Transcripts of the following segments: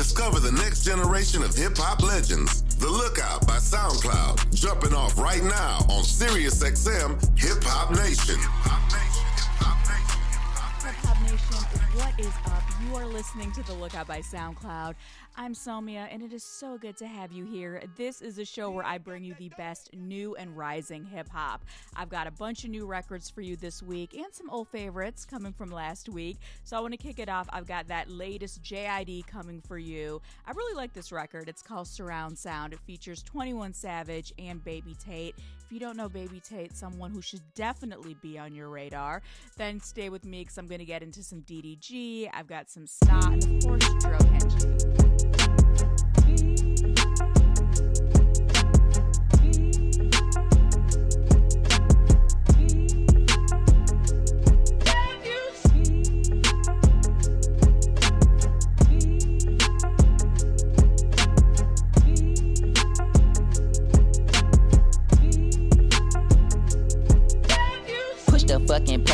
Discover the next generation of hip hop legends. The Lookout by SoundCloud, jumping off right now on SiriusXM Hip Hop Nation. Hip Hop Nation, what is up? You are listening to The Lookout by SoundCloud. I'm Somia, and it is so good to have you here. This is a show where I bring you the best new and rising hip hop. I've got a bunch of new records for you this week and some old favorites coming from last week. So I want to kick it off. I've got that latest JID coming for you. I really like this record. It's called Surround Sound. It features 21 Savage and Baby Tate. If you don't know Baby Tate, someone who should definitely be on your radar, then stay with me because I'm going to get into some DDG. I've got some Snot, and of course, Kenji. The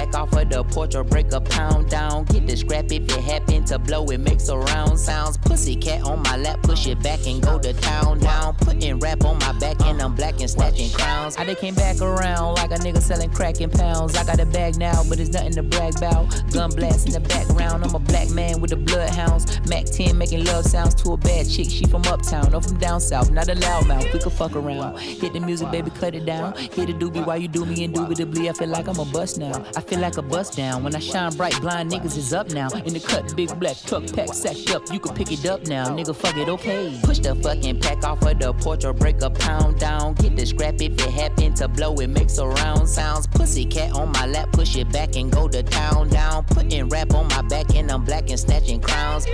the porch or break a pound down. Get the scrap if it happen to blow, it makes a round sounds. Pussy cat on my lap, push it back and go to town down. Putting rap on my back and I'm black and snatching crowns. I they came back around like a nigga selling crack in pounds. I got a bag now, but it's nothing to brag about. Gun blast in the background, I'm a black man with the bloodhounds. Mac 10 making love sounds to a bad chick. She from uptown or from down south, not a loudmouth. We could fuck around. Hit the music, baby, cut it down. Hit the doobie while you do me indubitably. I feel like I'm a bust now. I feel like a bust down. When I shine bright, blind niggas is up now. In the cut, big black truck pack sacked up. You can pick it up now. Nigga, fuck it, okay. Push the fucking pack off of the porch or break a pound down. Get the scrap if it happen to blow, it makes a round sounds. Pussy cat on my lap, push it back and go to town down. Putting rap on my back and I'm black and snatching crowns.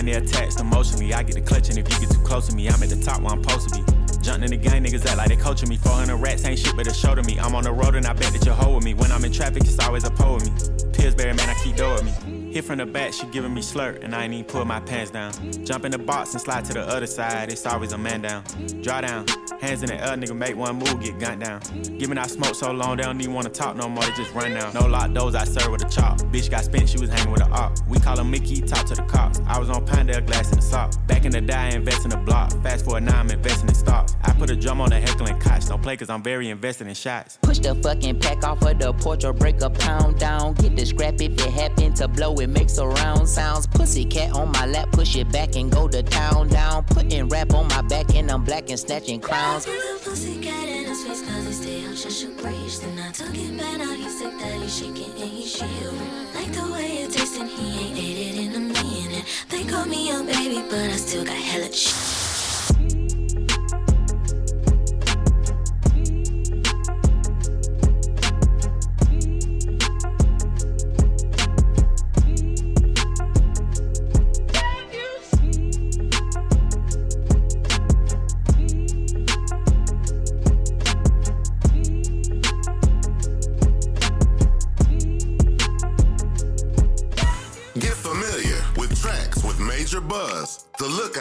Money attached emotionally. I get the clutch, and if you get too close to me. I'm at the top where I'm supposed to be. Jumping in the gang, niggas act like they coaching me. 400 rats ain't shit but a show to me. I'm on the road and I bet that you're with me. When I'm in traffic, it's always a pole with me. Pillsbury, man, I keep with me. Hit from the back, she giving me slurp, and I ain't even pull my pants down. Jump in the box and slide to the other side, it's always a man down. Draw down, hands in the air, nigga, make one move, get gunned down. Giving out smoke so long, they don't even wanna talk no more, they just run down. No lock doors, I serve with a chop. Bitch got spent, she was hanging with a op. We call him Mickey, talk to the cops. I was on Pinedale, glass in the sock. Back in the day, I invest in the block. Fast forward now, I'm investing in stocks. I put a drum on the heckling cots, don't play cause I'm very invested in shots. Push the fucking pack off of the porch or break a pound down. Get the scrap if it happen to blow, it makes a round sounds. Pussy cat on my lap, push it back and go to town down. Putting rap on my back and I'm black and snatching crowns. Pussy cat in his face cause he stay on a breeze. Then I took it back, now he sick that he shaking and he shivering. Like the way it tastes and he ain't ate it in a minute. They call me a baby, but I still got hella shit.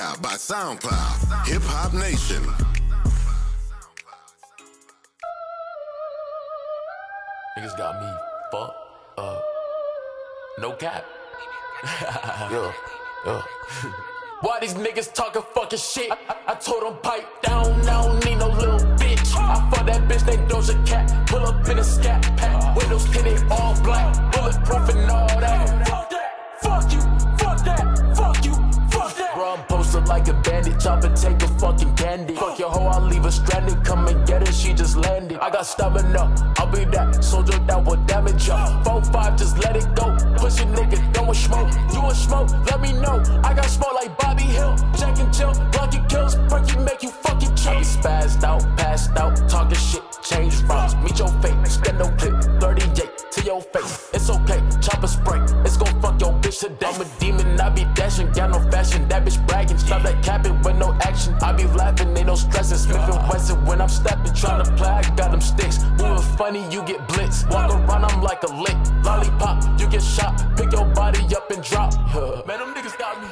Lookout by SoundCloud. Hip Hop Nation. Niggas got me fucked up. No cap. yeah, yeah. Why these niggas talking fucking shit? I, I told them pipe down, I a. Chop and take a fucking candy. Fuck your hoe, I'll leave her stranded. Come and get her, she just landed. I got stamina. I'll be that soldier that will damage ya. 4-5, just let it go. Push a nigga, don't smoke. You want smoke? Let me know. I got smoke like Stop that capping with no action. I be laughing. Ain't no stressing. Smith and Wesson when I'm stepping. Tryna play. I got them sticks. Moving funny. You get blitz. Walk around. I'm like a lick. Lollipop. You get shot. Pick your body up and drop. Man, them niggas got me.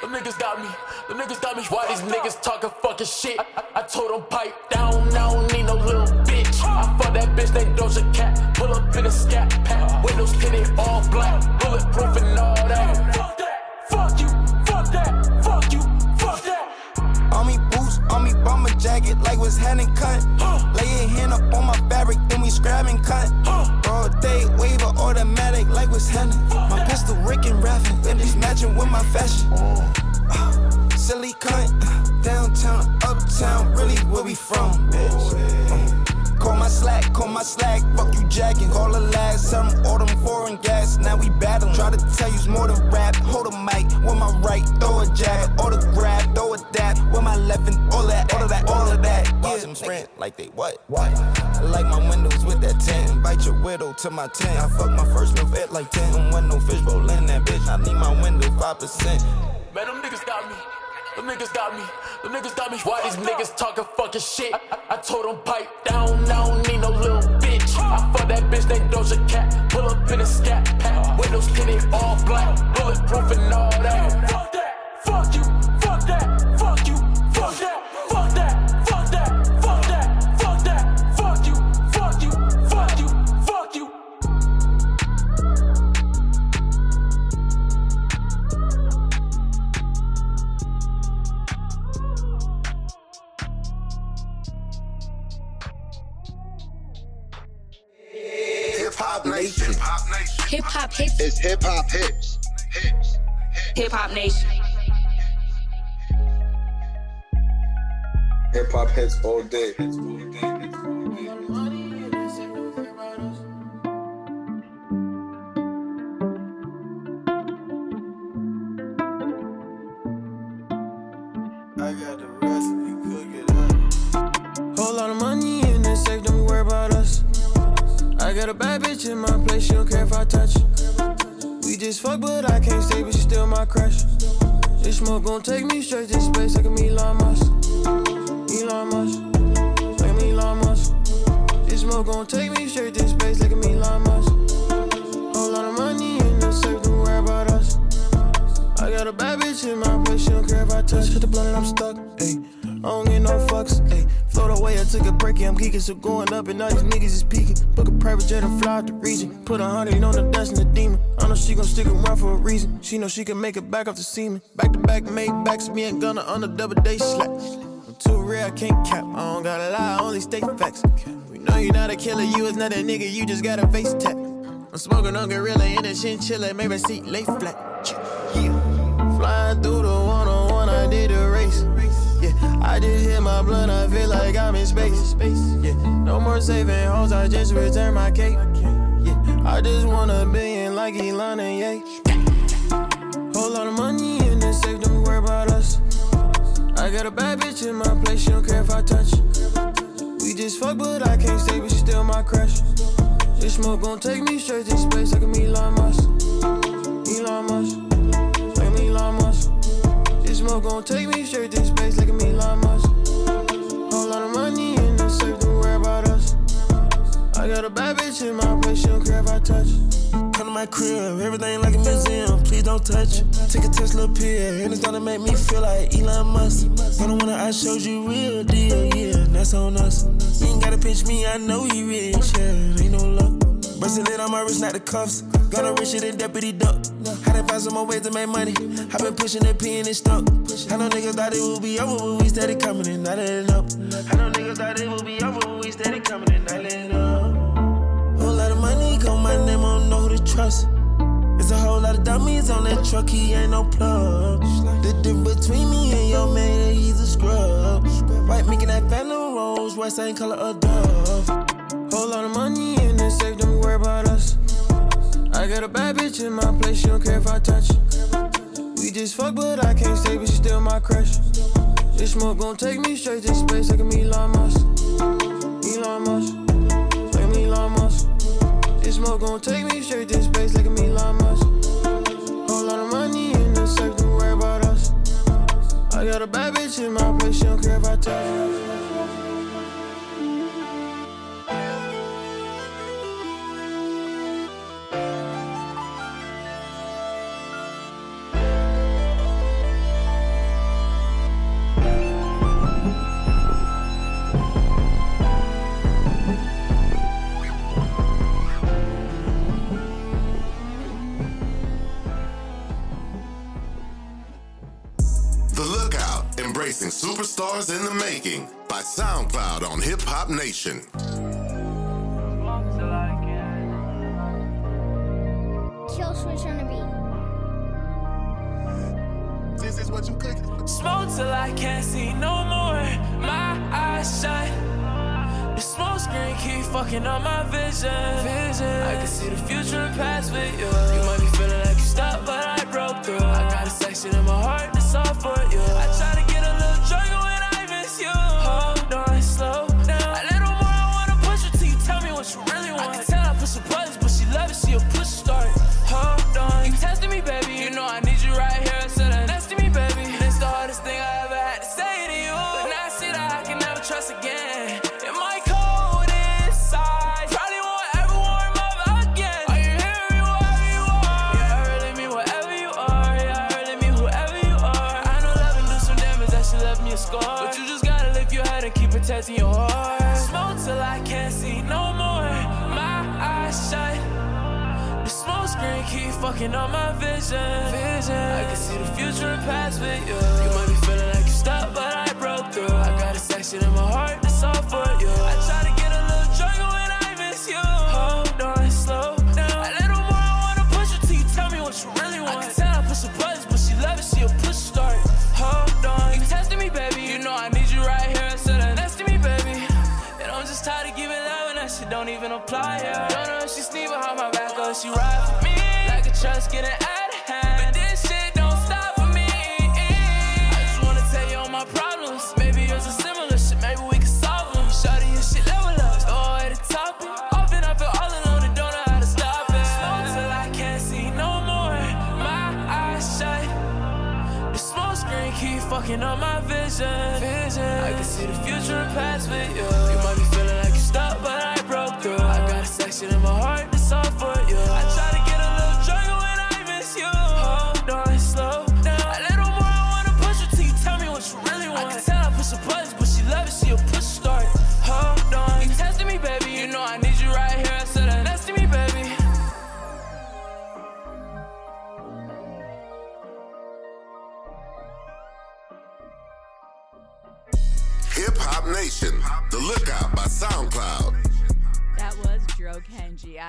Them niggas niggas got me. Them niggas got me. Why these niggas talking fucking shit? I, I told them pipe down. I don't need no little bitch. I fuck that bitch named Doja Cat. Pull up in a scat pack. Windows tinted all black. Jacket, like was hand and cut. Lay your hand up on my fabric, then we scrap and cut. Broad day, wave automatic, like was handing. My pistol Rick and Raffin, then it's matching with my fashion. Uh, silly cunt, downtown, uptown, really where we from, bitch. Call my slack, call my slack, fuck you jacking. Call the last, some all them foreign gas, now we battling. Try to tell you's more than rap, hold a mic, with my right, throw a jab, autograph, throw a dap, with my left and all that, all of that, all of that. Yeah, them sprint like they what? What? I like my windows with that tent, invite your widow to my tent. I fuck my first move at like 10, don't want no fish roll in that bitch, I need my window 5%. Man, them niggas got me. Them niggas got me. Them niggas got me. Why these niggas talking fucking shit? I, I, I told them pipe down. I don't need no little bitch. I fuck that bitch named Doja Cat. Pull up in a scat pack. Windows tinted all black. Bulletproof and all that. Fuck that. Fuck you. Fuck that. Fuck you. Fuck that. Hip hop hits. It's hip hop hits. Hits. Hip hop nation. Hip hop hits all day. I got the recipe, cook it up. Whole lot of money I got a bad bitch in my place, she don't care if I touch. We just fuck, but I can't stay, but she still my crush. This smoke gon' take me straight to space like a Elon Musk. Elon Musk, like a Elon Musk. This smoke gon' take me straight to space like a Elon Musk. Whole lot of money in the safe, don't worry about us. I got a bad bitch in my place, she don't care if I touch. Hit the blunt and I'm stuck, ayy. I don't get no fucks, ayy. Float away, I took a break, I'm geeking, so going up and all these niggas is peeking. Book a private jet and fly out the region. Put a hundred on the dust and the demon. I know she gon' stick around for a reason. She know she can make it back off the semen. Back to back, made backs, me and Gunna on the double day slack. I'm too rare, I can't cap. I don't gotta lie, I only state facts. We know you're not a killer, you is not a nigga, you just got a face tap. I'm smoking on gorilla in a chinchilla, maybe seat lay flat. Yeah. Flying through the one on one, I did a race. Yeah, I just hit my blunt, I feel like I'm in space. space. Yeah, no more saving hoes, I just return my cake. Yeah, I just want a billion like Elon and Ye. Whole lot of money in the safe, don't worry about us. I got a bad bitch in my place, she don't care if I touch. We just fuck, but I can't stay, but she still my crush. This smoke gon' take me straight to space like a Elon Musk. Elon Musk, smoke gon' take me straight to space like a Elon Musk. Whole lot of money in the safe, don't worry about us. I got a bad bitch in my place, she don't care if I touch. Come to my crib, everything like a museum. Please don't touch it. Take a Tesla pill, and it's gonna make me feel like Elon Musk. The one that I showed you real deal, yeah, that's on us. You ain't gotta pinch me, I know you rich, yeah, ain't no luck. Bracelet on my wrist, not the cuffs. Got a richer than Deputy Duck. Had to find some more ways to make money. i been pushing that P and it stuck. I know niggas thought it would be over, but we steady coming and not letting up. I know niggas thought it would be over, but we steady coming and not letting up. Whole lot of money, call my name, I don't know who to trust. There's a whole lot of dummies on that truck, he ain't no plug. The difference between me and your man, he's a scrub. White making that phantom rose, white same color of dove. Whole lot of money in the safe, don't worry about us. I got a bad bitch in my place, she don't care if I touch. We just fuck, but I can't stay, but she still my crush. This smoke gon' take me straight to space like a Elon Musk. Elon Musk, like a Elon Musk. This smoke gon' take me straight to space like a Elon Musk. Whole lot of money in the safe, don't worry about us. I got a bad bitch in my place, she don't care if I touch. Showcasing superstars in the making by SoundCloud on Hip Hop Nation. Kill switch on the beat. This is what you cooking. Smoke till I can't see no more. My eyes shut. The smoke screen keep fucking up my vision. vision. I can see the future and past with you. You might be feeling like you stopped, but fucking up my vision. vision. I can see the future and past with you. You might be feeling like you stopped, but I broke through. I got a section in my heart that's all for you. I try to get a little drunk when I miss you. Hold on, slow down. A little more, I wanna push it till you tell me what you really want. I can tell I push some buttons, but she love it, she a push start. Hold on, you testing me, baby. You know I need you right here, so that next to me, baby. And I'm just tired of giving love and that shit don't even apply, yeah. Don't know if she sneak behind my back or she ride trust getting out of hand. But this shit don't stop for me. I just wanna tell you all my problems. Maybe yours are similar shit, maybe we can solve them. Shorty, your shit level up. Throw away the topic. Often I feel all alone and don't know how to stop it. Smoke till I can't see no more. My eyes shut. The smoke screen keep fucking up my vision. vision. I can see the future and past with you.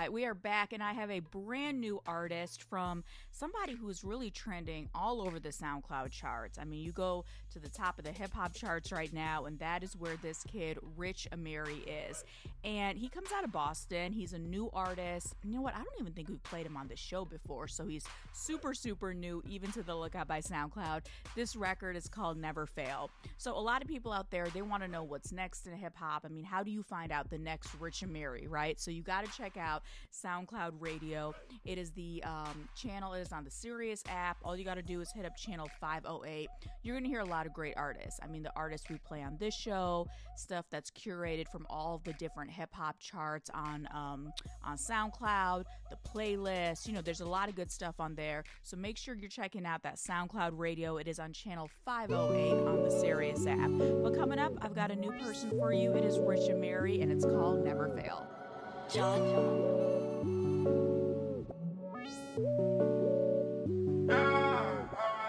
I, we are back, and I have a brand new artist from somebody who is really trending all over the SoundCloud charts. I mean, you go to the top of the hip hop charts right now, and that is where this kid, Rich Amiri, is. And he comes out of Boston. He's a new artist. You know what? I don't even think we've played him on the show before, so he's super, super new, even to the Lookout by SoundCloud. This record is called Never Fail. So, a lot of people out there, they want to know what's next in hip hop. I mean, how do you find out the next Rich Amiri, right? So, you got to check out SoundCloud Radio. It is the um, channel, it is on the Sirius app. All you got to do is hit up channel 508. You're going to hear a lot of great artists. I mean, the artists we play on this show, stuff that's curated from all of the different hip hop charts on um, on SoundCloud, the playlist. You know, there's a lot of good stuff on there. So make sure you're checking out that SoundCloud Radio. It is on channel 508 on the Sirius app. But coming up, I've got a new person for you. It is Rich Amiri, and it's called Never Fail.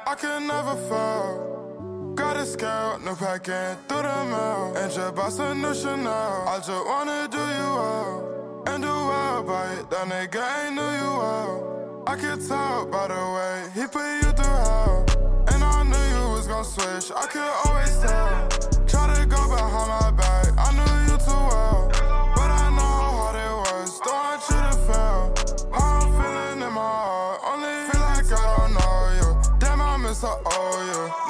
I can never fail. Got a scout, no packing through the mail. And just bought some new Chanel. I just wanna do you well. And do well by it. That nigga ain't knew you well. I could tell by the way he put you through hell. And I knew you was gonna switch. I could always tell. Try to go behind my back. I knew you too well. But I know how it was. Don't want you to fail. How I'm feeling in my heart. Only feel like I don't know you. Damn, I miss I owe you. I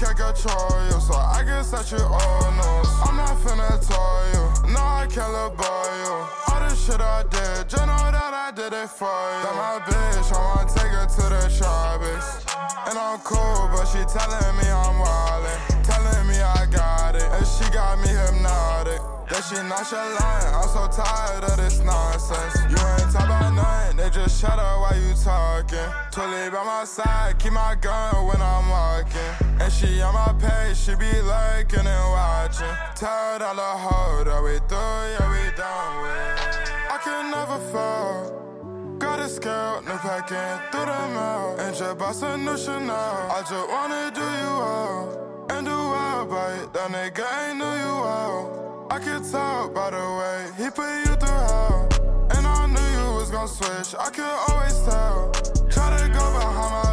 can't control you, so I guess that you all know. I'm not finna tell you. No, I can't let boy you. All the shit I did, just know that I did it for you. That my bitch, I wanna take her to the tropics. And I'm cool, but she telling me I'm wildin'. Telling me I got it, and she got me hypnotic. That she nonchalant, I'm so tired of this nonsense. You ain't talk about nothing, they just shut up while you talking. Totally by my side, keep my gun when I'm walking. And she on my page, she be lurking and watching. Tell that little hoe that we through, yeah, we done with. I can never fall. Got a scout, no packing through the mail. And just bought some new Chanel. I just wanna do you well. and do well by it. That nigga ain't knew you well. I could tell by the way he put you through hell. And I knew you was gonna switch, I could always tell. Try to go behind my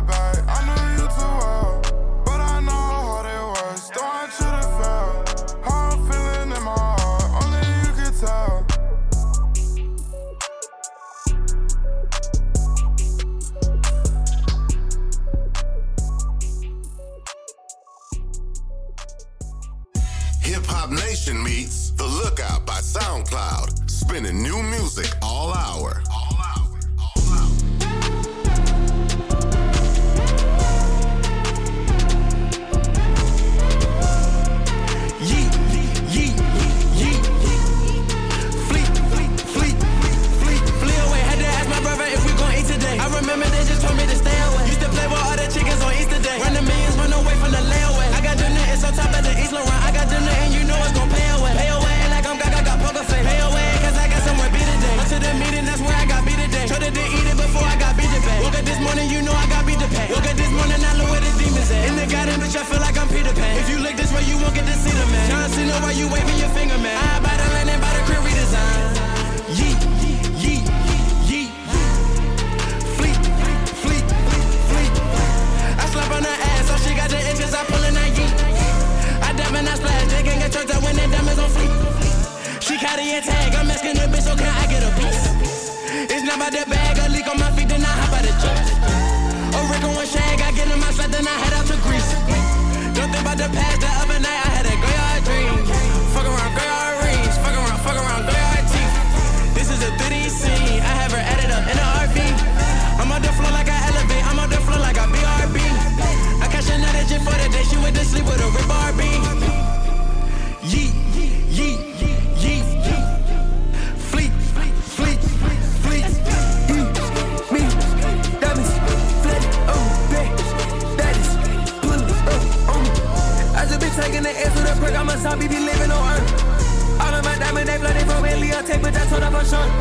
Hip Hop Nation meets The Lookout by SoundCloud, spinning new music all hour. Feel like I'm Peter Pan. If you look this way, you won't get to see the man. John Cena, why you waving your finger, man? I buy the land and buy the crib redesign. Yeet, yeet, yeet. Fleet, fleet, fleet. I slap on her ass, so she got the inches, I pull that yeet. I dab and I splash, they can get choked up when they diamonds on fleek. She a tag, I'm asking the bitch, so can I get a piece? It's not about the bag, a leak on my feet, then I hop out the jet. A Rick on one shag, I get in my sweat, then I head out the past, the ass with a perk, I'm a zombie, be living on earth. All of my diamonds, they flooded from Elliot, take, but that's what I'm short.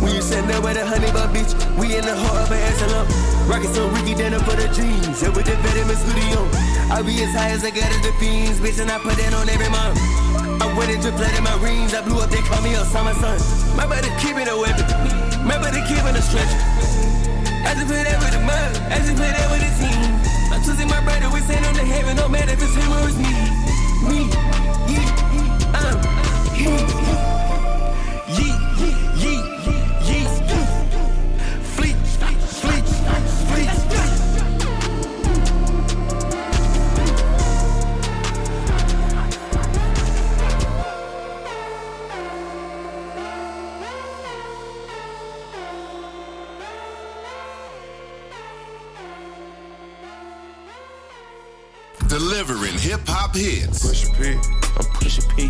When you sitting there with a honey bun bitch, we in the heart of an antelope. Rockin' some Ricky Denner for the dreams, and with the vitamins studio. I be as high as I got as the fiends, bitch, and I put that on every mom. I went and just played in my rings, I blew up, they call me Osama son. My buddy keeping a weapon, my buddy keeping a stretcher. I just play that with the mud, I just play that with the team. I'm choosing my brother, we send him to heaven, no matter if it's him or it's me. Me, yeah, um, he. Hip hop hits. Push a P, I'm Pusha P.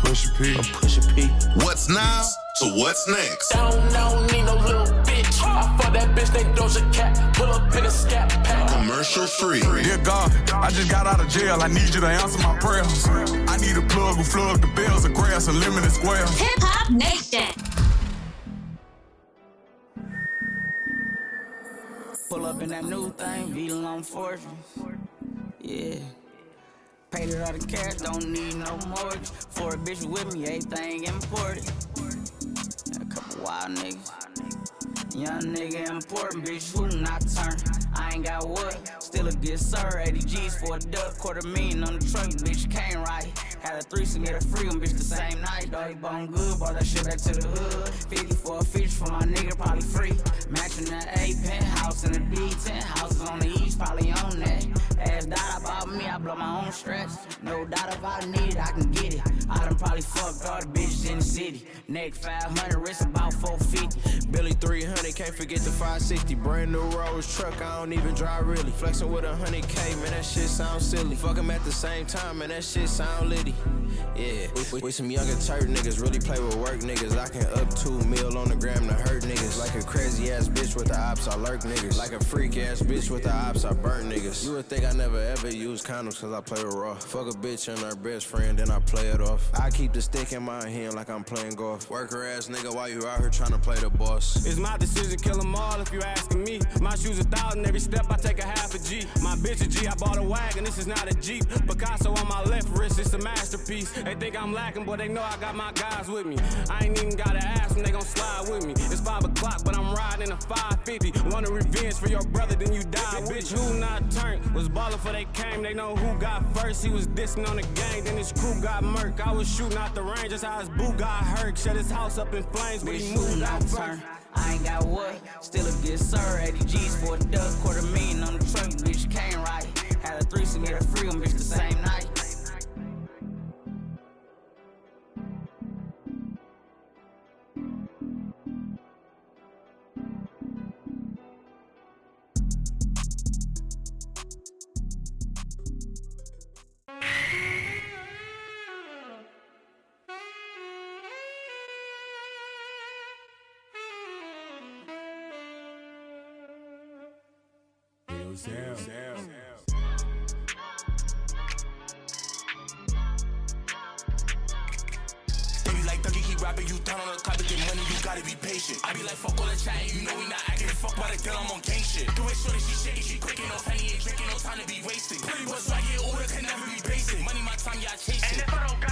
push a P. I'm Pusha P. What's now? So what's next? Don't, don't need no little bitch. I fuck that bitch, they Doja Cat. Pull up in a scat pack. Commercial free. Dear God, I just got out of jail. I need you to answer my prayers. I need a plug who plug the bells of grass and limited squares. Hip Hop Nation. Pull up in that new thing, Vita on fortune. Yeah. Paid it all the cash, don't need no mortgage. For a bitch with me, everything imported. A couple wild niggas. Young nigga important, bitch, who not turn? I ain't got wood, still a good sir. 80 G's for a duck, quarter million on the truck, bitch, came right. Had a threesome, get a free one, bitch, the same night. Dog, he bone good, brought that shit back to the hood. 50 for a feature for my nigga, probably free. Matching that A penthouse and the D, 10 houses on the east, probably on that. Ask doubt about me, I blow my own stress. No doubt if I need it, I can get it. I done probably fucked all the bitches in the city. Neck 500, wrist about 450. Billy 300, can't forget the 560. Brand new Rolls truck, I don't even drive really. Flexing with a 100K, man, that shit sound silly. Fuck 'em at the same time, man, that shit sound litty. Yeah, we, we some younger turd niggas, really play with work niggas. I can up two mil on the gram to hurt niggas. Like a crazy ass bitch with the ops, I lurk niggas. Like a freak ass bitch with the ops, I burn niggas. You would think I I never ever use condoms cause I play raw. Fuck a bitch and her best friend, then I play it off. I keep the stick in my hand like I'm playing golf. Worker ass nigga, why you out here trying to play the boss? It's my decision, kill them all if you asking me. My shoes a thousand, every step I take a half a G. My bitch a G, I bought a wagon, this is not a Jeep. Picasso on my left wrist, it's a masterpiece. They think I'm lacking, but they know I got my guys with me. I ain't even gotta ask them, they gon' slide with me. It's 5 o'clock, but I'm riding a 550. Want revenge for your brother, then you die. Bitch, who not turned? Was ballin' for they came, they know who got first. He was dissing on the gang, then his crew got murk. I was shooting out the range, that's how his boo got hurt. Shut his house up in flames, but he moved out first. I ain't got what, still a good sir. 80 G's for a duck, quarter million on the truck, bitch came right. Had a threesome, get a free one, bitch the same night. They be like, Dougie, keep rapping, you down on the clock to get money, you gotta be patient. I be like, fuck all the chat, you know we not acting, fuck by the gun, I'm on gang shit. The way shorty, she shaking, she quick, ain't no penny, ain't drinking, no time to be wasted. Pretty boy, I get older, can never be basic. Money, my time, y'all chasing. And if I don't got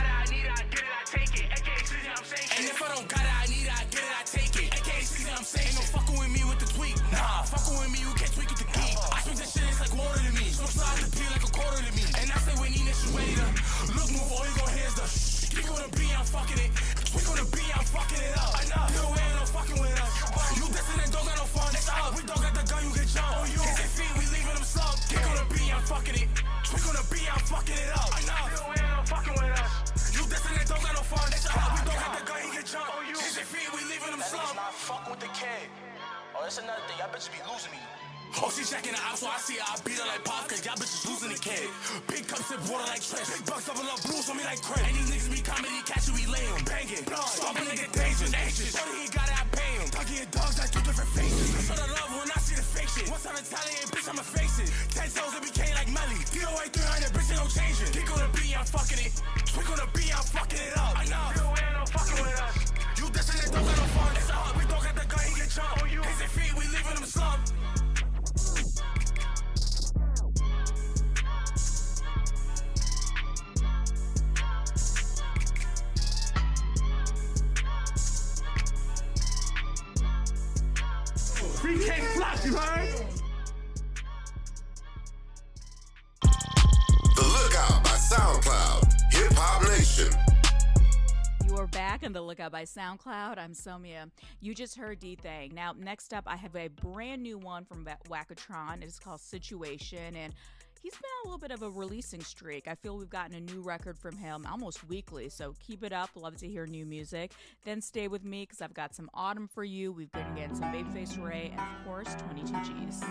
that's another thing. Y'all bitches be losing me. Oh, she checking her out, so I see her. I beat her like pop, cause y'all bitches losing the kid. Big cups sip water like trash. Big bucks double up blues on me like crack. And these niggas be comedy, catch you, we lay 'em. Banging, blood, stop a nigga dangerous. Anxious, shorty, he got it, I pay him. Doggy and dogs, like two different faces. I show the love when I see the fake shit. Once I'm Italian, bitch, I'ma face it. Ten toes, it became like Melly. DOA 300, bitch, ain't no changing. Kick on the beat, I'm fucking it. Quick on the beat, I'm fucking it up. I know. You ain't no fucking with us. You dissing and don't got no Free cake flop, you heard? The Lookout by SoundCloud. Hip Hop Nation. You are back in the Lookout by SoundCloud. I'm Somia. You just heard D Thang. Now, next up, I have a brand new one from Wa- Wackatron. It's called Situation, and he's been on a little bit of a releasing streak. I feel we've gotten a new record from him almost weekly, so keep it up. Love to hear new music. Then stay with me because I've got some Autumn for you. We've been getting some Babyface Ray, and of course, 22 G's.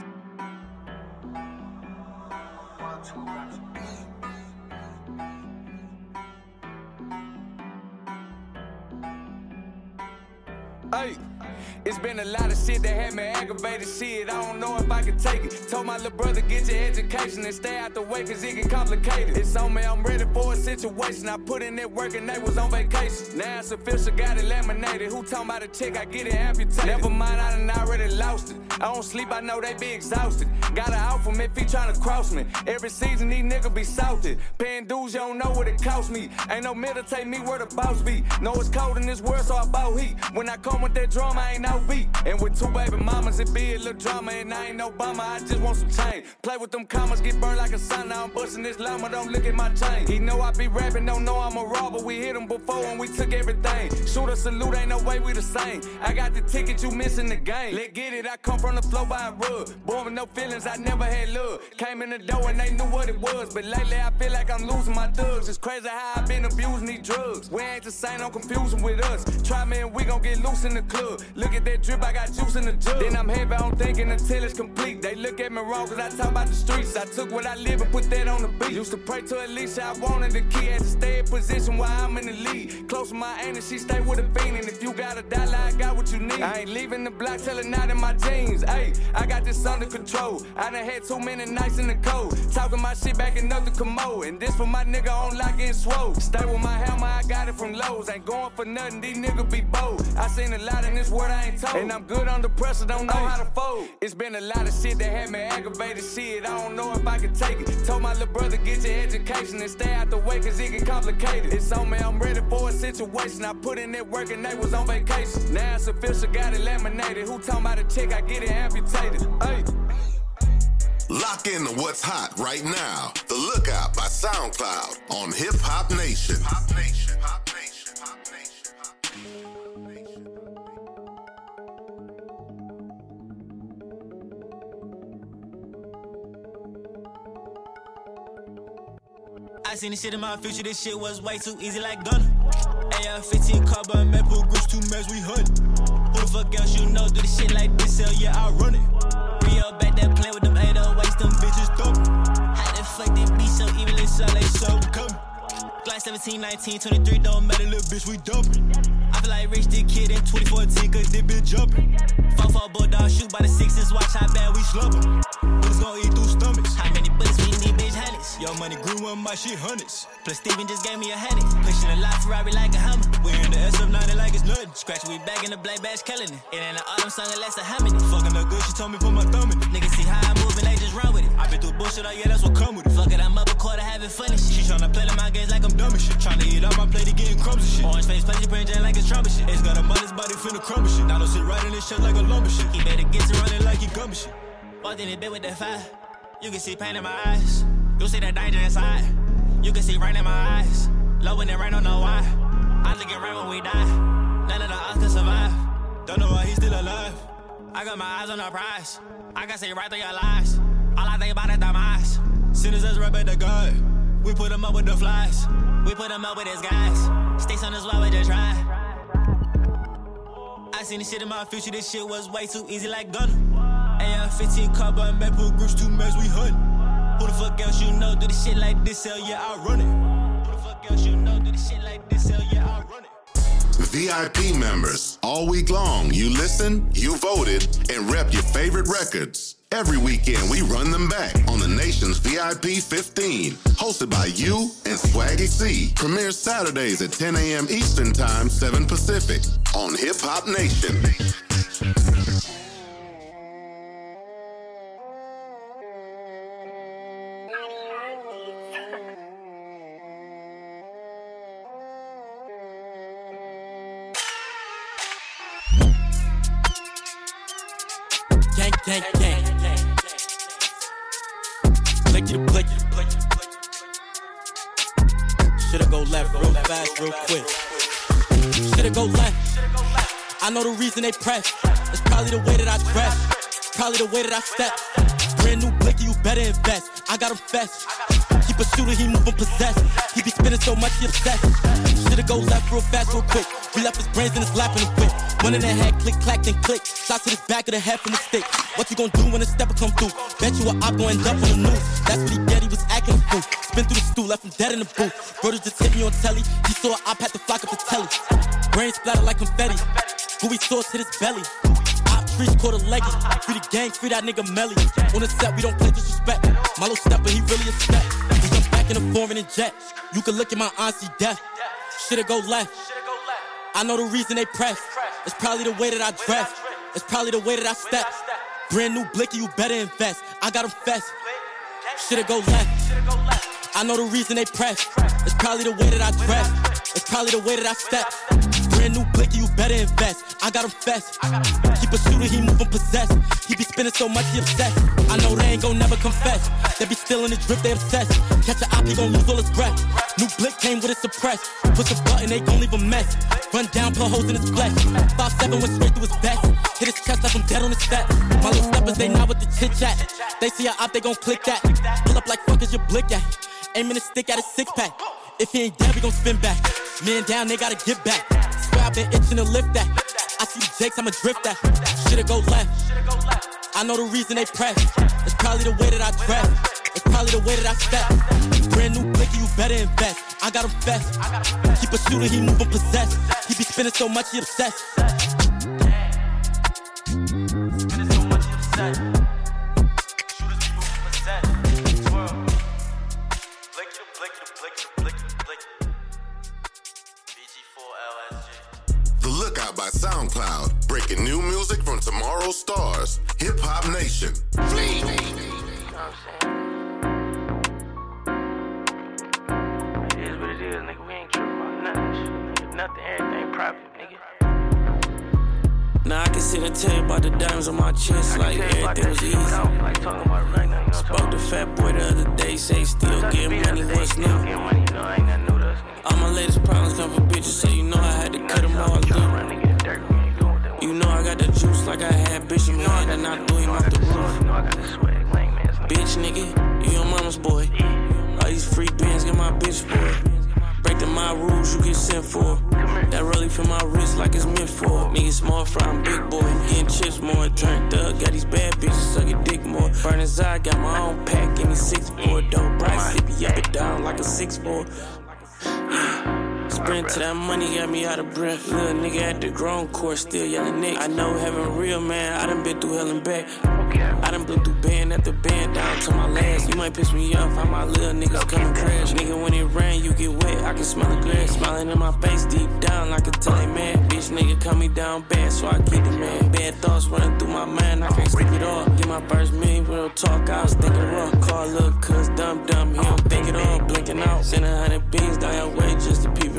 Hey, it's been a lot of shit that had me aggravated. Shit, I don't know if I can take it. Told my little brother, get your education and stay out the way, cause it get complicated. It's on me, I'm ready for a situation. I put in that work and they was on vacation. Now it's official, got it laminated. Who talking about a check? I get it amputated. Never mind, I done already lost it. I don't sleep, I know they be exhausted. Got an out from if he tryna cross me. Every season, these niggas be salted. Paying dues, you don't know what it cost me. Ain't no meditate me where the boss be. Know it's cold in this world, so I bout heat. When I come with that drama, I ain't no beat. And with two baby mamas, it be a little drama. And I ain't no bummer, I just want some change. Play with them commas, get burned like a sun. Now I'm busting this llama, don't look at my chain. He know I be rapping, don't know I'm a robber. We hit him before and we took everything. Shoot a salute, ain't no way we the same. I got the ticket, you missing the game. Let get it, I come from the flow by a rug. Born with no feelings, I never had love. Came in the door and they knew what it was. But lately I feel like I'm losing my thugs. It's crazy how I've been abusing these drugs. We ain't the same, confuse them with us. Try me and we gon' get loose in the club. Look at that drip, I got juice in the jug. Then I'm heavy on thinking until it's complete. They look at me wrong cause I talk about the streets. I took what I live and put that on the beat. Used to pray to Alicia, I wanted the key. Had to stay in position while I'm in the lead. Close to my aunt and she stay with a fiend. And if you got a dollar, I got what you need. I ain't leaving the block till it not in my jeans. Hey, I got this under control. I done had too many nights in the cold. Talking my shit back in the commode. And this for my nigga on lock and swole. Stay with my hammer, I got it from Lowe's. Ain't going for nothing, these niggas be bold. I seen a lot in this world I ain't told. And I'm good under pressure, don't know how to fold. It's been a lot of shit that had me aggravated shit. I don't know if I can take it. Told my little brother, get your education and stay out the way, cause it get complicated. It's on me, I'm ready for a situation. I put in that work and they was on vacation. Now it's official, got it laminated. Who talking about a check? I get it amputated. Hey. Lock into what's hot right now. The Lookout by SoundCloud on Hip Hop Nation. Hop Nation. Hop Nation. Hop Nation. I seen this shit in my future, this shit was way too easy like Gunner. AR-15 carbon maple grips, two mess, we hunt. Who the fuck else you know do this shit like this? Hell yeah, I run it. Rio back that playing with them 808s, them bitches dumb. How the fuck they be so evil inside they so come? Glock 17, 19, 23, don't matter, little bitch, we dumb. I feel like Rich the Kid in 2014, cause this bitch jumping. 4-4 bulldog, shoot by the sixes, watch how bad we slumping. Bullets gon' eat through stomachs. Your money grew on my shit, hundreds. Plus Steven just gave me a headache. Pushing a lot Ferrari like a hammer. We in the SF90 like it's nothing. Scratch, we back in the black bash killing it. It ain't an autumn song unless a humming it. Fucking the good, she told me put my thumb in it. Niggas see how I'm moving, they just run with it. I been through bullshit, oh yeah, that's what come with it. Fuck it, I'm up a quarter having fun and shit. She tryna play my games like I'm dumb and shit. Tryna eat up my plate, and getting crumbs and shit. Orange face, plenty print like it's Trump shit. It's got a mother's body finna crumble shit. Now don't sit right in this shit like a lumber shit. He better get to running like he gummy shit. Walked in the bed with that fire. You can see pain in my eyes. You see the danger inside. You can see rain in my eyes. Low when it rain, don't know why. I look rain when we die. None of the odds can survive. Don't know why he's still alive. I got my eyes on the prize. I can see right through your lies. All I think about is demise. Sinners us right back to God. We put him up with the flies. We put him up with his guys. Sticks on his wall, we just try. I seen this shit in my future. This shit was way too easy like Gunner. AR-15 carbon maple grips, two mess, we hunt. Who the fuck else you know do this shit like this? Hell yeah, I run it. Who the fuck else you know do this shit like this? Hell yeah, I run it. VIP members, all week long, you listen, you voted, and rep your favorite records. Every weekend, we run them back on the nation's VIP 15, hosted by you and Swaggy C. Premieres Saturdays at 10 a.m. Eastern Time, 7 Pacific on Hip Hop Nation. Shoulda go left real fast, real quick. Shoulda go left. I know the reason they press. It's probably the way that I dress. Probably the way that I step. Brand new blicky, you better invest. I got him fest. Keep a shooter, he moving possessed. He be spinning so much, he obsessed. Shoulda go left real fast, real quick. We left his brains in his lap in a whip. One in the head, click, clack, then click. Shots to the back of the head from the stick. What you gonna do when the stepper come through? Bet you a op gon' end up on the news. That's what he get, he was acting a Spin through the stool, left him dead in the booth. Brothers just hit me on telly. He saw a op had to flock up the telly. Brain splattered like confetti. Gooey sauce hit his belly. Op trees caught a leggy. Free the gang, free that nigga Melly. On the set, we don't play disrespect. My little stepper, he really a step. He jump back in the foreign and jet. You can look at my aunt, see death. Shoulda go left. I know the reason they press. It's probably the way that I dress. It's probably the way that I step. Brand new blicky, you better invest. I got him fest. Shoulda go left. I know the reason they press. It's probably the way that I dress. It's probably the way that I step. Brand new blicky, you better invest. I got him fest. Keep a shooter, he moving possessed. He be spinning so much, he obsessed. I know they ain't gon' never confess. They be still in the drip, they obsessed. Catch a op, he gon' lose all his breath. New blick came with a suppressed. Push a button, they gon' leave a mess. Run down, put holes in his flesh. Five seven went straight through his vest. Hit his chest, left him dead on his step. My little steppers, they not with the chit chat. They see a op, they gon' click that. Pull up like fuck is your blick at? Aiming a stick at a six pack. If he ain't dead, we gon' spin back. Man down, they gotta get back. Swear I've been itching to lift that. I see the jakes, I'ma drift that. Shit'll go left. I know the reason they press. It's probably the way that I dress. It's probably the way that I step. Brand new blicky, you better invest. I got him fast. Keep a shooter, he moving possessed. He be spinning so much, he obsessed. Spinning so much, he obsessed. Hip Hop Nation. It is what it is, nigga. We ain't tripping about nothing. Nigga. Nothing, everything private, nigga. Now I can sit and tell you about the diamonds on my chest like everything was easy. Like talking about it right now, you know I'm Spoke to Fat Boy the other day, say still get money, what's new? Get money, you know, I ain't nothing new to us, nigga. All my latest problems come from bitches, so you know I had to cut them all loose. You know I got the juice like I had Bishop hand and I threw him the roof. Bitch nigga, you your mama's boy. All these free bands get my bitch boy. Breaking my rules, you get sent for. That really feel my wrist like it's meant for. Nigga small fry, I'm big boy. Getting chips more, turned up. Got these bad bitches sucking dick more. Burn his eye, got my own pack. Give me six four dope. Price sippy up and down like a six four. Sprint to that money got me out of breath. Little nigga at the grown course, still yelling Nick. I know heaven real, man. I done been through hell and back. I done blew through band after band down to my last. You might piss me off, how my little niggas coming crash. Nigga, when it rain, you get wet. I can smell the grass smiling in my face deep down. I can tell they mad. Bitch, nigga, cut me down bad, so I keep the man. Bad thoughts running through my mind, I can't sleep it all. Get my first million, real talk, I was thinking raw. Call little cuz dumb dumb, he don't think it all. Blinking out, send a hundred beans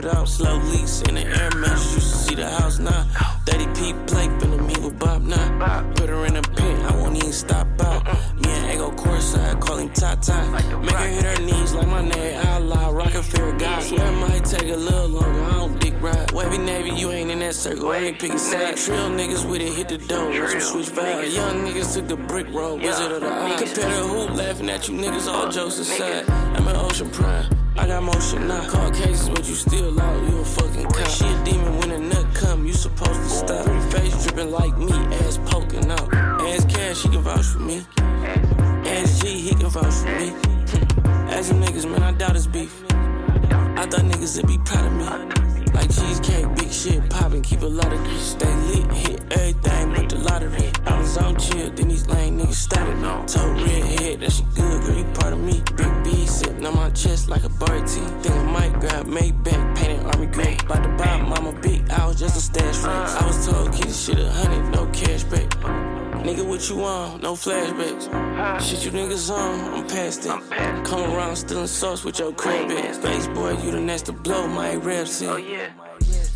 out. Slow leaks in the air measures, used to see the house now. 30p Blake, finna meet with Bob now. Put her in a pen, I won't even stop out. Me and Ego courtside, call him Tata. Make her hit her knees like my name outlaw. Fair guy. Swear it might take a little longer, I don't dick ride. Wavy Navy, you ain't circle, I ain't picking side. Trill niggas with it, hit the door, let some switch vibe. Young niggas took the brick road, Wizard of the Eye. Compare hoop, laughing at you niggas, all jokes aside. I'm in Ocean Prime. I got motion now. Call cases, but you still out. You a fucking cop. She a demon when a nut come. You supposed to stop. Pretty face dripping like me, ass poking out. Ass cash, she can vouch for me. Ass G, he can vouch for me. Ask them niggas, man, I doubt it's beef. I thought niggas would be proud of me. Like cheesecake, big shit poppin', keep a lot of grease. Stay lit, hit everything but the lottery. I was on chill, then these lame niggas started. Told red head that she good, girl, you part of me. Big B sitting on my chest like a bird tee. Think I might grab Maybach, painted army green. By the buy mama big, I was just a stash race. I was told, keep this shit a hundred, no cash back. Nigga, what you on? No flashbacks. Shit you niggas on, I'm past it. Come around stealing sauce with your crib at. Face boy, you the next to blow my rap shit. Oh,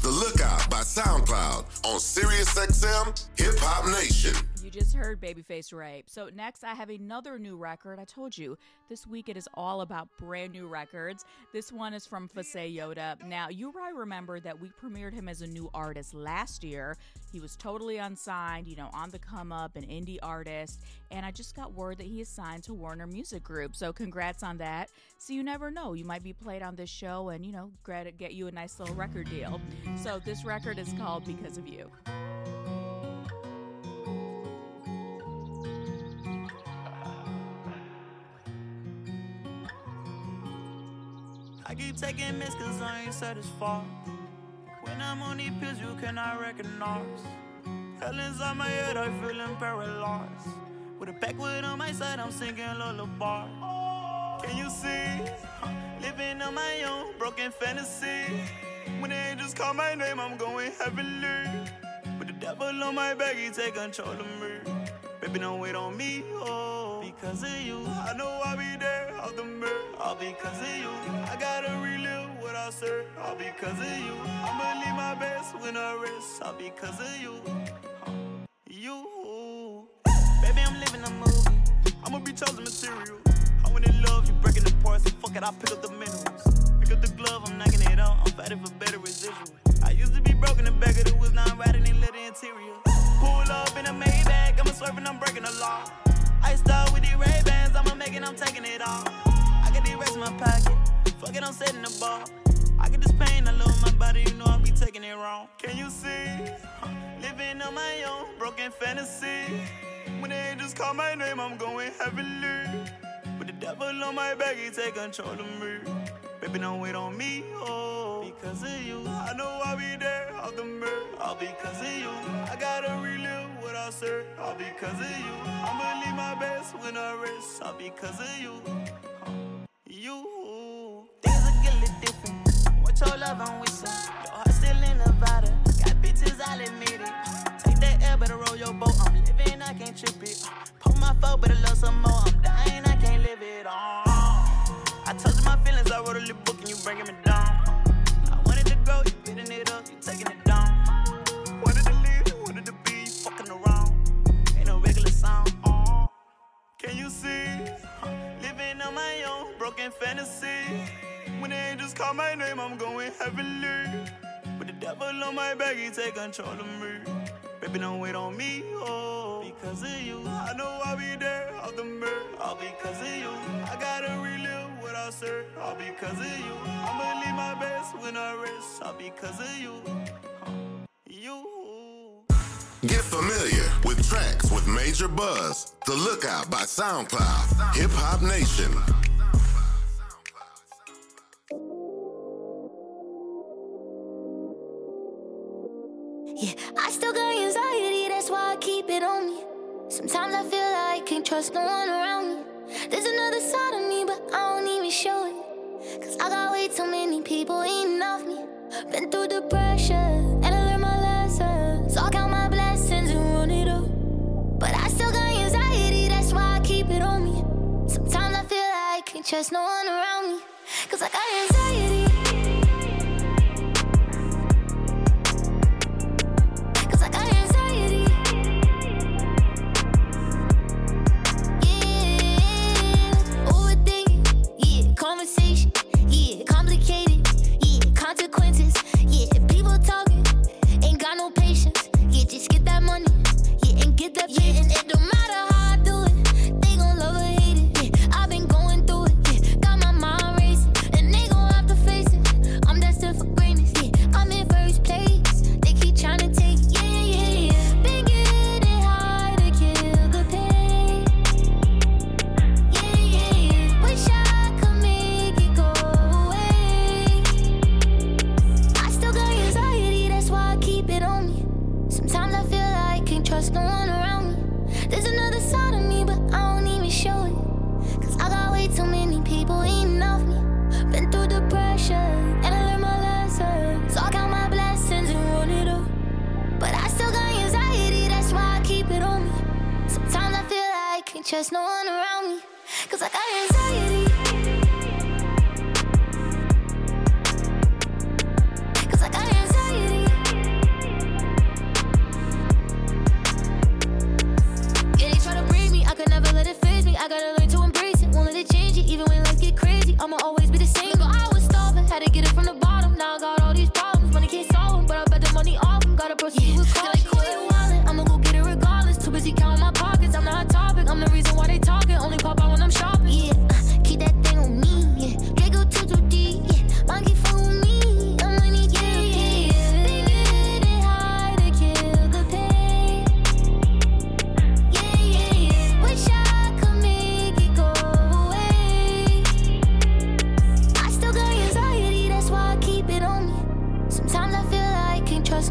the Lookout by SoundCloud on SiriusXM Hip Hop Nation. Just heard Babyface Ray. So next I have another new record. I told you this week it is all about brand new records. This one is from Fasay Yoda. Now you probably remember that we premiered him as a new artist last year. He was totally unsigned, you know, on the come up, an indie artist, and I just got word that he is signed to Warner Music Group. So congrats on that. So you never know, you might be played on this show and you know, get you a nice little record deal. So this record is called Because of You. Keep taking risks cause I ain't satisfied. When I'm on these pills, you cannot recognize. Hell inside my head, I feeling paralyzed. With a backwood on my side, I'm singing lullaby. Can you see? Living on my own, broken fantasy. When angels call my name, I'm going heavenly. With the devil on my back, he take control of me. Baby, don't wait on me, oh. Because of you, I know I'll be there, out the mirror. All because of you, I gotta relive what I said. All because of you, I'ma leave my best when I rest. All because of you, you. Baby, I'm living a movie. I'ma be chosen material. I went in love, you breaking the parts. So fuck it, I pick up the minerals. Pick up the glove, I'm knocking it out. I'm fighting for better residual. I used to be broken the back of the wheels, now I'm riding in leather interior. Pull up in a Maybach, I'm a swerving, I'm breaking the law. I start with these Ray Bans, I'm a it, I'm taking it off. Got these racks in my pocket, fuck it, I'm setting the bar. I get this pain, I love my body, you know I be taking it wrong. Can you see? Living on my own, broken fantasy. When the angels call my name, I'm going heavenly. With the devil on my back, he take control of me. Baby, don't wait on me, oh, because of you. I know I'll be there, off the mirror, all because of you. I gotta relive what I said, all because of you. I'ma leave my best when I rest, all because of you. You. Get familiar with tracks with major buzz. The Lookout by SoundCloud. Hip Hop Nation. Yeah, I still got anxiety, that's why I keep it on me. Sometimes I feel like I can't trust no one around me. There's another side of me, but I don't even show it. Cause I got way too many people eating off me. Been through the still got anxiety, that's why I keep it on me. Sometimes I feel like I can't trust no one around me. Cause I got anxiety.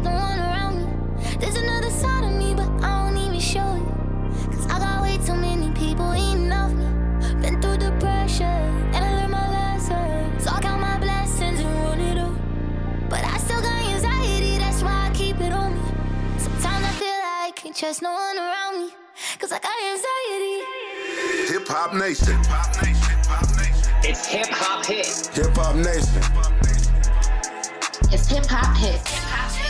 Like I can't trust no one around me. There's another side of me, but I don't even show it. Cause I got way too many people eating off me. Been through the pressure, and I learned my lesson. So I count my blessings and run it up. But I still got anxiety, that's why I keep it on me. Sometimes I feel like I can't trust no one around me. Cause I got anxiety. Hip Hop Nation. Hip hop nation It's hip hop hit. Hip Hop Nation. It's hip hop hit. I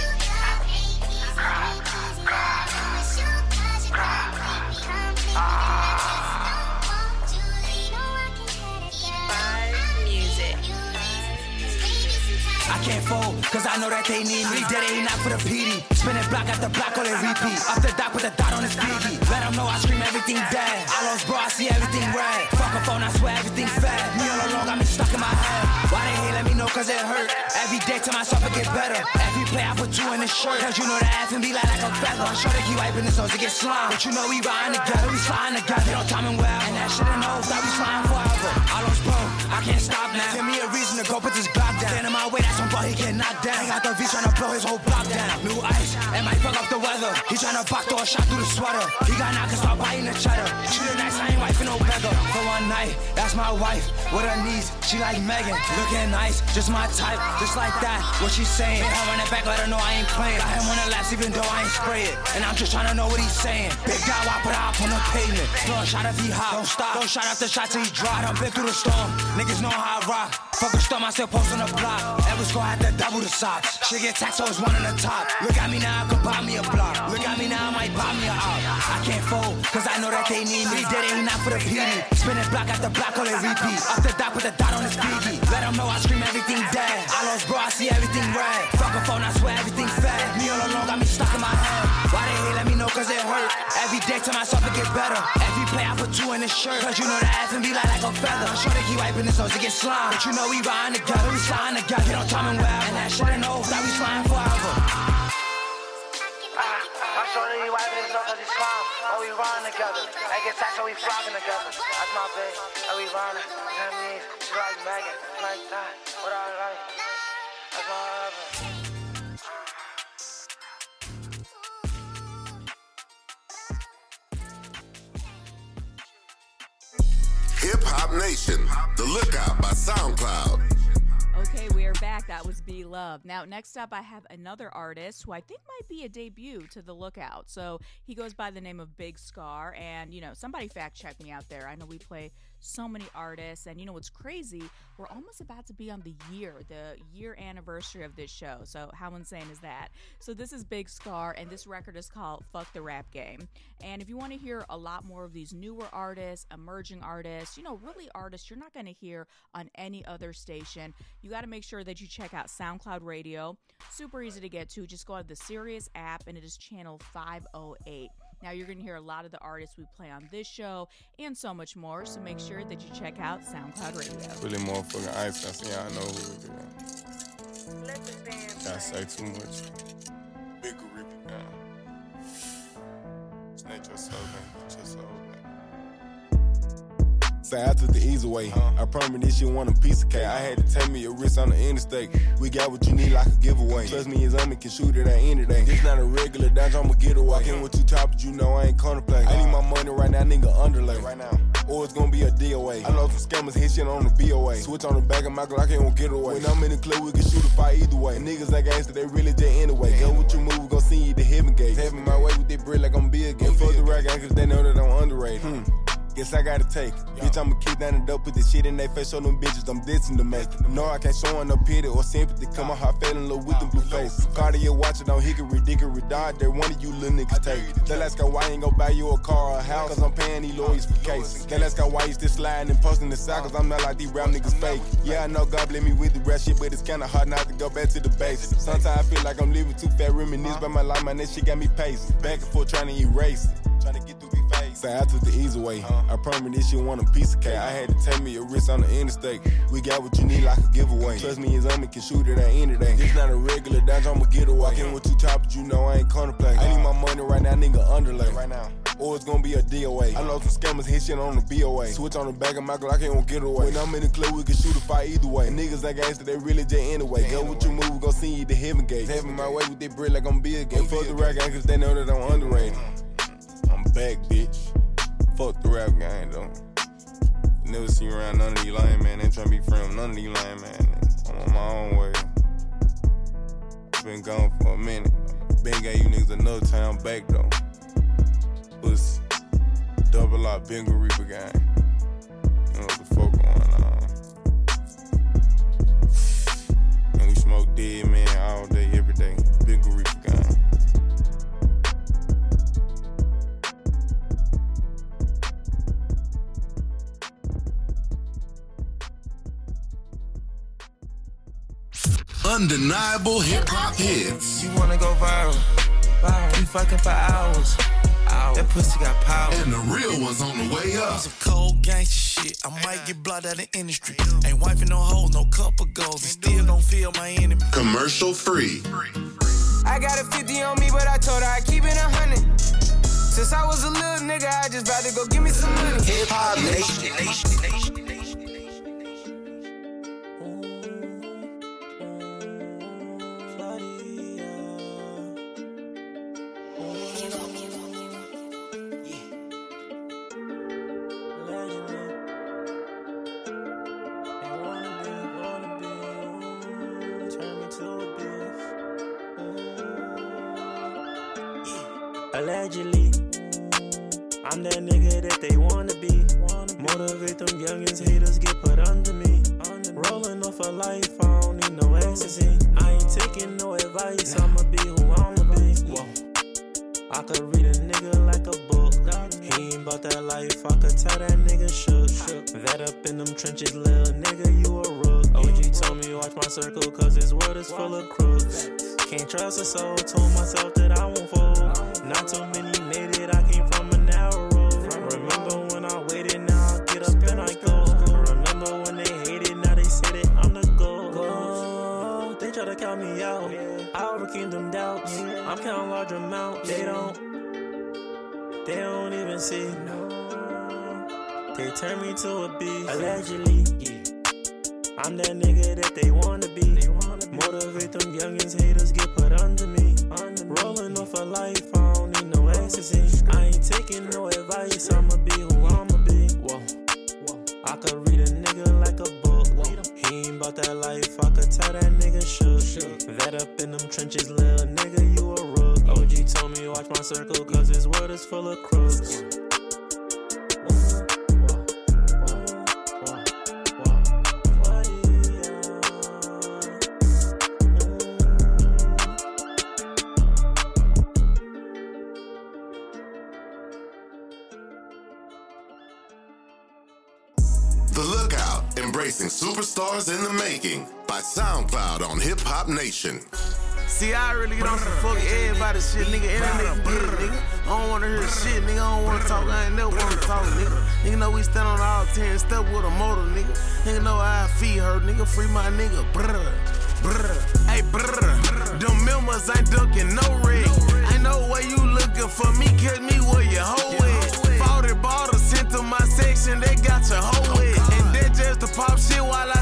can't fold, cause I know that they need me. Dead ain't not for the PD. Spinning block after block on the repeat. Off the dock with a dot on his biggie. Let them know I scream everything dead. I lost bro, I see everything red. Fuck a phone, I swear everything fat. Me all along, got me stuck in my head. Know, cause it hurt. Every day to myself, I get better. Every play, I put two in the shirt. Cause you know the F and be like, like a feather. I'm sure they keep wiping his nose to get slime. But you know we riding together, we sliding together. They don't timing well. And that shit in hoes that we sliding forever. I lost bro, I can't stop now. Give me a reason to go put this Glock down. Stand in my way, on he knocked down. I got the V to blow his whole block down. New ice, and might fuck up the weather. He trying to back door a shot through the sweater. He got knocked and start biting the cheddar. Shoot it nice, I ain't wifing no beggar. For one night, that's my wife. With her knees, she like Megan. Looking nice, just my type, just like that. What she saying? I run it back, let her know I ain't playing. Got him on the last, even though I ain't spray it. And I'm just trying to know what he's saying. Big guy, I put out on the pavement. A shot if he hot. Don't stop, don't shot after shot till he dry. Done been through the storm. Niggas know how I rock. Fuck a storm, I still post on the block. Ever score had to double the socks. Shit get so one on the top. Look at me now, I could buy me a block. Look at me now, I might buy me a op. I can't fold, cause I know that they need me. Dead ain't not for the PD. Spinning block after block, on they repeat. Off the dot, put the dot on his PG. Let them know I scream everything dead. I lost bro, I see everything red. Fuck a phone, I swear everything fed. Me all alone got me stuck in my head. Why they hate, let me know, cause it hurt. Every day to myself, it get better. Every play, I put two in the shirt. Cause you know the F and be like, like a feather. I'm sure they keep wiping his nose to get slime. But you know we riding together, we sliding together. Get on timing well. And that shit ain't over, that we sliding forever. I'm sure that he wiping his nose cause he's slime. Oh, we riding together. I get taxed, so we flocking together. That's my bitch. Oh, we riding. You know what I mean? She like Megan. Like that. What I like. That's my lover. Nation, The Lookout by SoundCloud. Okay, we are back. That was Be Love. Now, next up, I have another artist who I think might be a debut to the Lookout. So he goes by the name of Big Scar. And, you know, somebody fact check me out there. I know we play so many artists. And, you know, what's crazy? We're almost about to be on the year, the year anniversary of this show. So, how insane is that? So, this is Big Scar, and this record is called Fuck the Rap Game. And if you want to hear a lot more of these newer artists, emerging artists, you know, really artists you're not going to hear on any other station, you got to make sure that you check out SoundCloud Radio. Super easy to get to. Just go to the Sirius app, and it is channel 508. Now, you're going to hear a lot of the artists we play on this show and so much more. So make sure that you check out SoundCloud Radio. Really motherfucking ice. I see y'all know who it is. Gotta say too much. I took the easy. I promise this shit want a piece of cake. I had to take me a risk on the interstate. We got what you need like a giveaway. Trust me, his army can shoot it at any day. This not a regular dodge, I'ma get away. Walk in with two choppers, you know I ain't contemplate. I need my money right now, nigga underlay. Right now. Or it's gonna be a DOA. I know some scammers hit shit on the BOA. Switch on the back of my Glock, I can't get away. When I'm in the club, we can shoot a fight either way. Niggas like gangster, they really dead anyway. Go with your move, we gon' see you the heaven gates. Having my way with that bread like I'm big again. Fuck the rag cause they know that I'm underrated. Hmm. Guess I gotta take it. Bitch, I'ma kick down the door, put the shit in their face, show them bitches I'm dissing to make it. No, I can't show no pity or sympathy. Come on, I fell in love with them blue face. Cartier watching on hickory dickory dog. They one of you little niggas take it. Ask why I ain't gon' buy you a car or a house, cause I'm paying these lawyers for cases. They ask why you still sliding and posting the side, cause I'm not like these rap niggas fake. Yeah, I know God bless me with the rap shit, but it's kinda hard not to go back to the basics. Sometimes I feel like I'm living too fat, reminisce about my life, man, that shit got me pacing. Back and forth trying to erase it. Trying to get through I took the easy way. I promise this shit want a piece of cake. I had to take me a risk on the interstate. We got what you need like a giveaway. Trust me, his army can shoot it at any day. This not a regular dodge, I'ma get away. Walk in with two choppers, you know I ain't contemplate. I need my money right now, nigga underlay. Right now. Or it's gonna be a DOA. I know some scammers hit shit on the BOA. Switch on the back of my Glock, I can't get away. When I'm in the club, we can shoot a fight either way. And niggas like gangster, they really just anyway. Go with your move, we gon' see you the heaven gates. Having my way with that bread like I'm big again. Fuck the gang, cause they know that I'm underrated. Mm-hmm. I'm back, bitch. Fuck the rap game, though. Never see around none of these lame man. Ain't tryna be friends none of these lame man. I'm on my own way. Been gone for a minute. Been gave you niggas another time back, though. Pussy. Double up, Bengal Reaper gang. Undeniable hip hop hits. You wanna go viral? Viral. We fucking for hours. That pussy got power. And the real one's on the way up. Some cold gangster shit. I might get blocked out of the industry. Ain't wifing no hoes, no cup of goals. And still don't feel my enemy. Commercial free. I got a 50 on me, but I told her I keep it a hundred. Since I was a little nigga, I just about to go give me some money. Hip Hop Nation. Circle, cause this world is full of crooks. Can't trust a soul, told myself that I won't fold. Not too many made it, I came from a narrow road. Remember when I waited, now I get up and I go. Remember when they hated, now they say that I'm the goal. Go. They try to count me out, I overcame them doubts. I'm counting large amounts, they don't, they don't even see. They turn me to a beast, allegedly. I'm that nigga that they wanna be. Motivate them youngins, haters get put under me. Rolling off a life, I don't need no ecstasy. I ain't taking no advice, I'ma be who I'ma be. Whoa. I could read a nigga like a book. He ain't about that life, I could tell that nigga shook. That up in them trenches, little nigga, you a rook. Oh. OG told me watch my circle, cause this world is full of crooks. Embracing superstars in the making by SoundCloud on Hip Hop Nation. See, I really on some fuck everybody shit, nigga. Internet get nigga. I don't wanna hear shit, nigga. I don't wanna talk. I ain't never wanna talk, nigga. Nigga know we stand on all 10 step with a motor, nigga. Nigga know I feed her, nigga. Free my nigga. Brr, brr. Hey, brr. Them members ain't ducking no rig. Ain't no way you looking for me. Catch me where your hoe is. 40 bottles sent to my section. They got your hoe with. Pop shit while I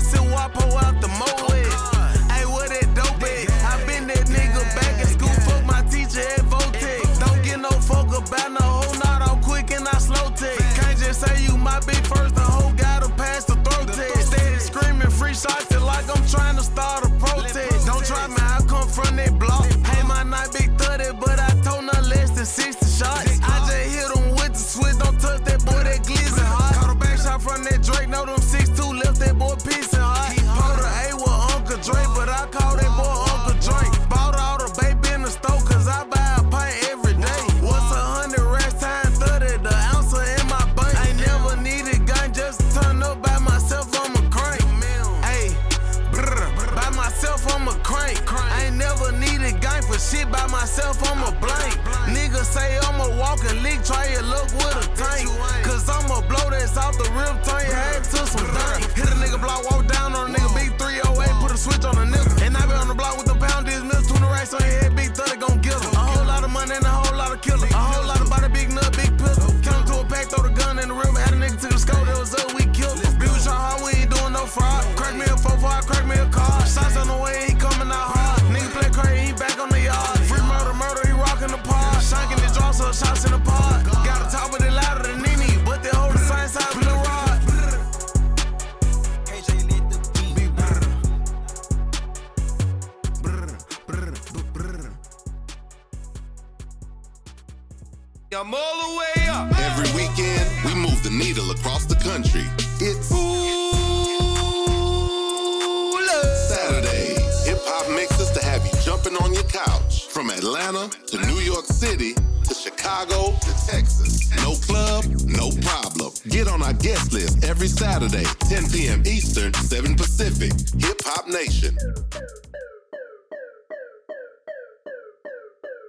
To New York City to Chicago to Texas. No club, no problem. Get on our guest list every Saturday, 10 p.m. Eastern, 7 Pacific. Hip Hop Nation.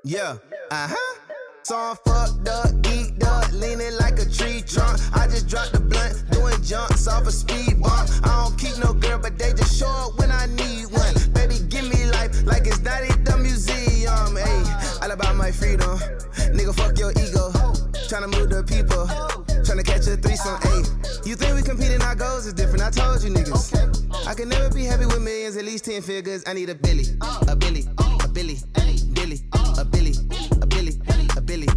Yeah. Uh huh. So I'm fucked up, geeked up, leaning like a tree trunk. I just dropped the blunt, doing jumps off a speed bump. I don't keep no girl, but they just show up when I need like it's not at the museum. Hey, all about my freedom. Nigga, fuck your ego. Tryna move the people. Tryna catch a threesome. Hey, you think we competing our goals is different? I told you niggas. I can never be happy with millions, at least 10 figures. I need a Billy, a Billy, a Billy, Billy, a Billy, a Billy, a Billy,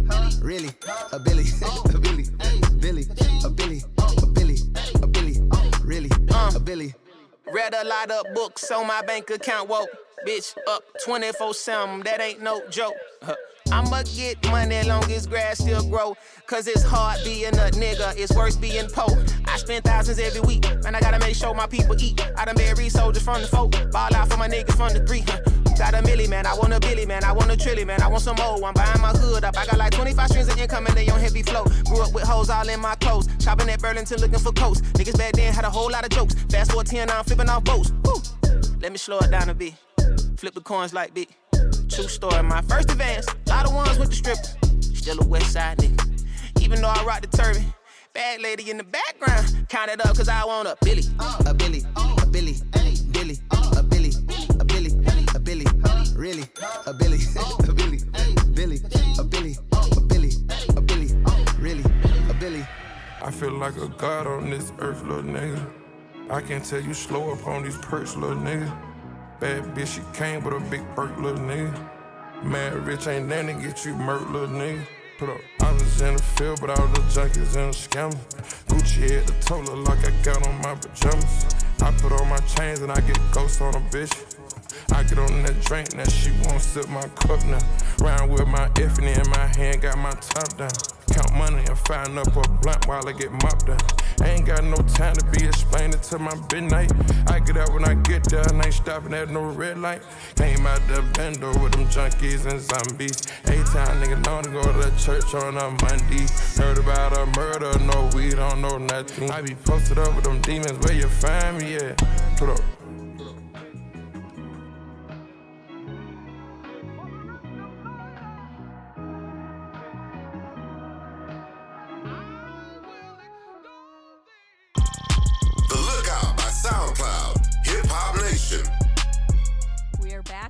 really, a Billy, a Billy, Billy, a Billy, a Billy, a Billy, really, a Billy. Read a lot of books on my bank account, woke. Bitch, up 24 7, that ain't no joke. I'ma get money long as grass still grow. Cause it's hard being a nigga, it's worse being poor. I spend thousands every week, and I gotta make sure my people eat. I done buried soldiers from the folk, ball out for my niggas from the three. Got a milli, man, I want a billy, man, I want a trilly, man, I want some more. I'm buying my hood up, I got like 25 streams of income and they on heavy flow. Grew up with hoes all in my clothes, shopping at Burlington looking for coats. Niggas back then had a whole lot of jokes. Fast forward 10, now I'm flipping off boats. Woo. Let me slow it down a bit. Flip the coins like big. True story, my first advance. A lot of ones with the strippers. Still a west side nigga. Even though I rock the turban. Bad lady in the background. Count it up cause I want a Billy. A Billy, a Billy, Billy, a Billy, a Billy, a Billy, Billy. really, a Billy, a Billy, Billy, a Billy, a Billy, a Billy, really, a Billy. I feel like a god on this earth, little nigga. I can tell you slow up on these perks, little nigga. Bad bitch, she came with a big perk, little nigga. Mad rich ain't nothing to get you murked, little nigga. Put up, I was in the field, but all the junkies in the scammer. Gucci had the total like I got on my pajamas. I put on my chains and I get ghosts on a bitch. I get on that drink, now she won't sip my cup now. Round with my effing in my hand, got my top down. Count money and find up a blunt while I get mopped up. Ain't got no time to be explaining to my midnight. I get out when I get there, and ain't stopping at no red light. Came out the bendo with them junkies and zombies. Eight time nigga known to go to church on a Monday. Heard about a murder, no we don't know nothing. I be posted up with them demons, where you find me at? Put up.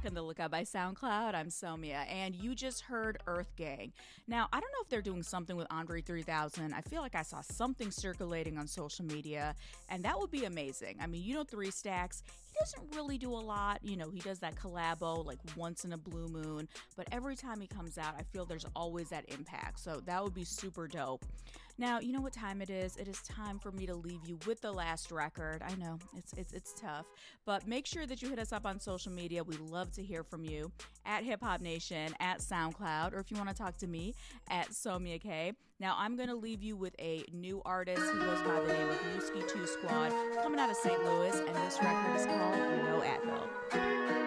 Are back the Lookout by SoundCloud. I'm Somia, and you just heard EarthGang. Now, I don't know if they're doing something with Andre 3000. I feel like I saw something circulating on social media, and that would be amazing. I mean, you know, Three Stacks, he doesn't really do a lot. You know, he does that collabo like once in a blue moon, but every time he comes out, I feel there's always that impact. So that would be super dope. Now, you know what time it is? It is time for me to leave you with the last record. I know it's it's it's tough, but make sure that you hit us up on social media. We love to hear from you at Hip Hop Nation, at SoundCloud, or if you want to talk to me at Somia K. Now, I'm to leave you with a new artist. He goes by the name of Newski 2 Squad, coming out of St. Louis, and this record is called No Advil.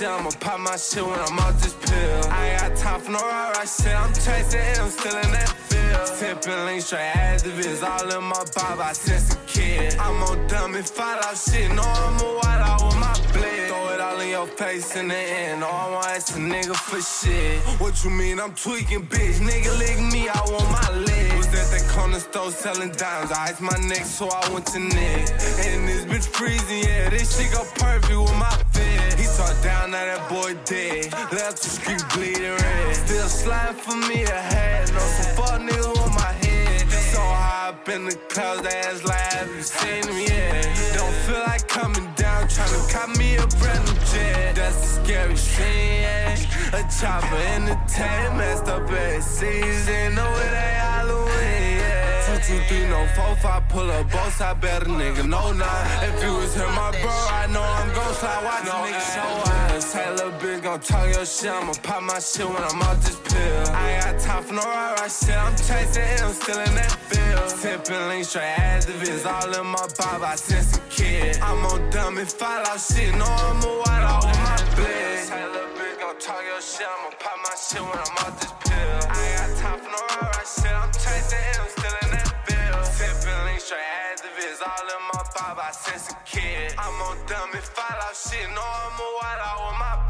Shit. I'ma pop my shit when I'm off this pill. I got time for no rah rah shit. I'm chasing him, still in that field. Tipping link straight activists. All in my bob, I sense a kid. I'm on dumb and fight out shit. No, I'm a white out with my blade. Throw it all in your face in the end. No, I want ask a nigga for shit. What you mean I'm tweaking, bitch? Nigga lick me, I want my leg. Was at the corner store selling dimes. I iced my neck, so I went to Nick. And this bitch freezing, yeah. This shit go perfect with my fit. He talked down, now that boy dead. Left the street bleeding red. Still sliding for me ahead. No, some fuck niggas on my head. So high up in the clouds, they ass laugh. You seen me, yeah. Don't feel like coming down, tryna cop me a brand new jet. That's a scary scene, yeah. A chopper in the tank, messed up every season. Know it ain't Halloween. Two, three, no four, five, pull up both side, better nigga, no nine. If you was here, my bro, I know I'm gon' slide, watch no nigga show eyes. Hey, little bitch, gon' talk your shit, I'ma pop my shit when I'm off this pill. I ain't got time for no right, right shit. I'm chasing him, still in that field. Tipping link straight activists, all in my bob, I sense a kid. I'm on dummy, fall out shit, no, I'm a white out with my bliss. Hey, little bitch, gon' talk your shit, I'ma pop my shit when I'm off this pill. I ain't got time for no right, right shit, I'm chasing him, still in. Activists, all in my bob, I sense a kid. I'm on dummy, fall out shit, no, I'm a white out with my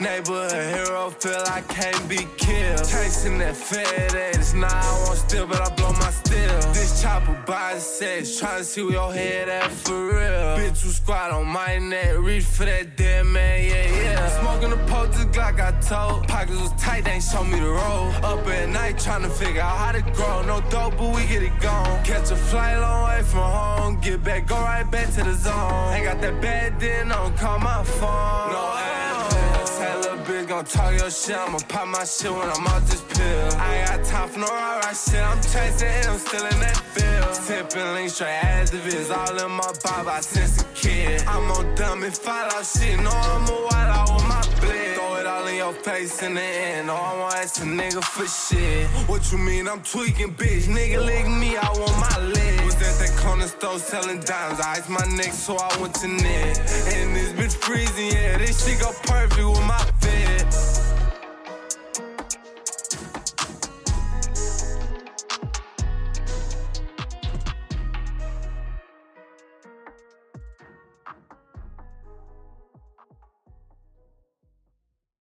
neighborhood hero, feel I can't be killed. Chasing that FedEx, nah, I won't steal, but I blow my steel. This chopper by the sex, tryna see where your head at for real. Bitch, you squat on my neck, reach for that dead man, yeah, yeah. Smoking the post, just Glock I told. Pockets was tight, they ain't show me the road. Up at night, tryna figure out how to grow. No dope, but we get it gone. Catch a flight long way from home, get back, go right back to the zone. Ain't got that bad then, don't call my phone. No gon' talk your shit. I'ma pop my shit when I'm off this pill. I got time for no right, shit. I'm chasing him, still in that field. Tipping link straight activists, all in my bob, I sense a kid. I'm on dummy, fall out shit. No, I'm a white out with my blick. Throw it all in your face in the end. No, I won't ask a nigga for shit. What you mean? I'm tweaking, bitch. Nigga lick me, I want my leg. That corner store selling dimes. I iced my neck, so I went to net. And this bitch freezing, yeah. This shit go perfect with my fit.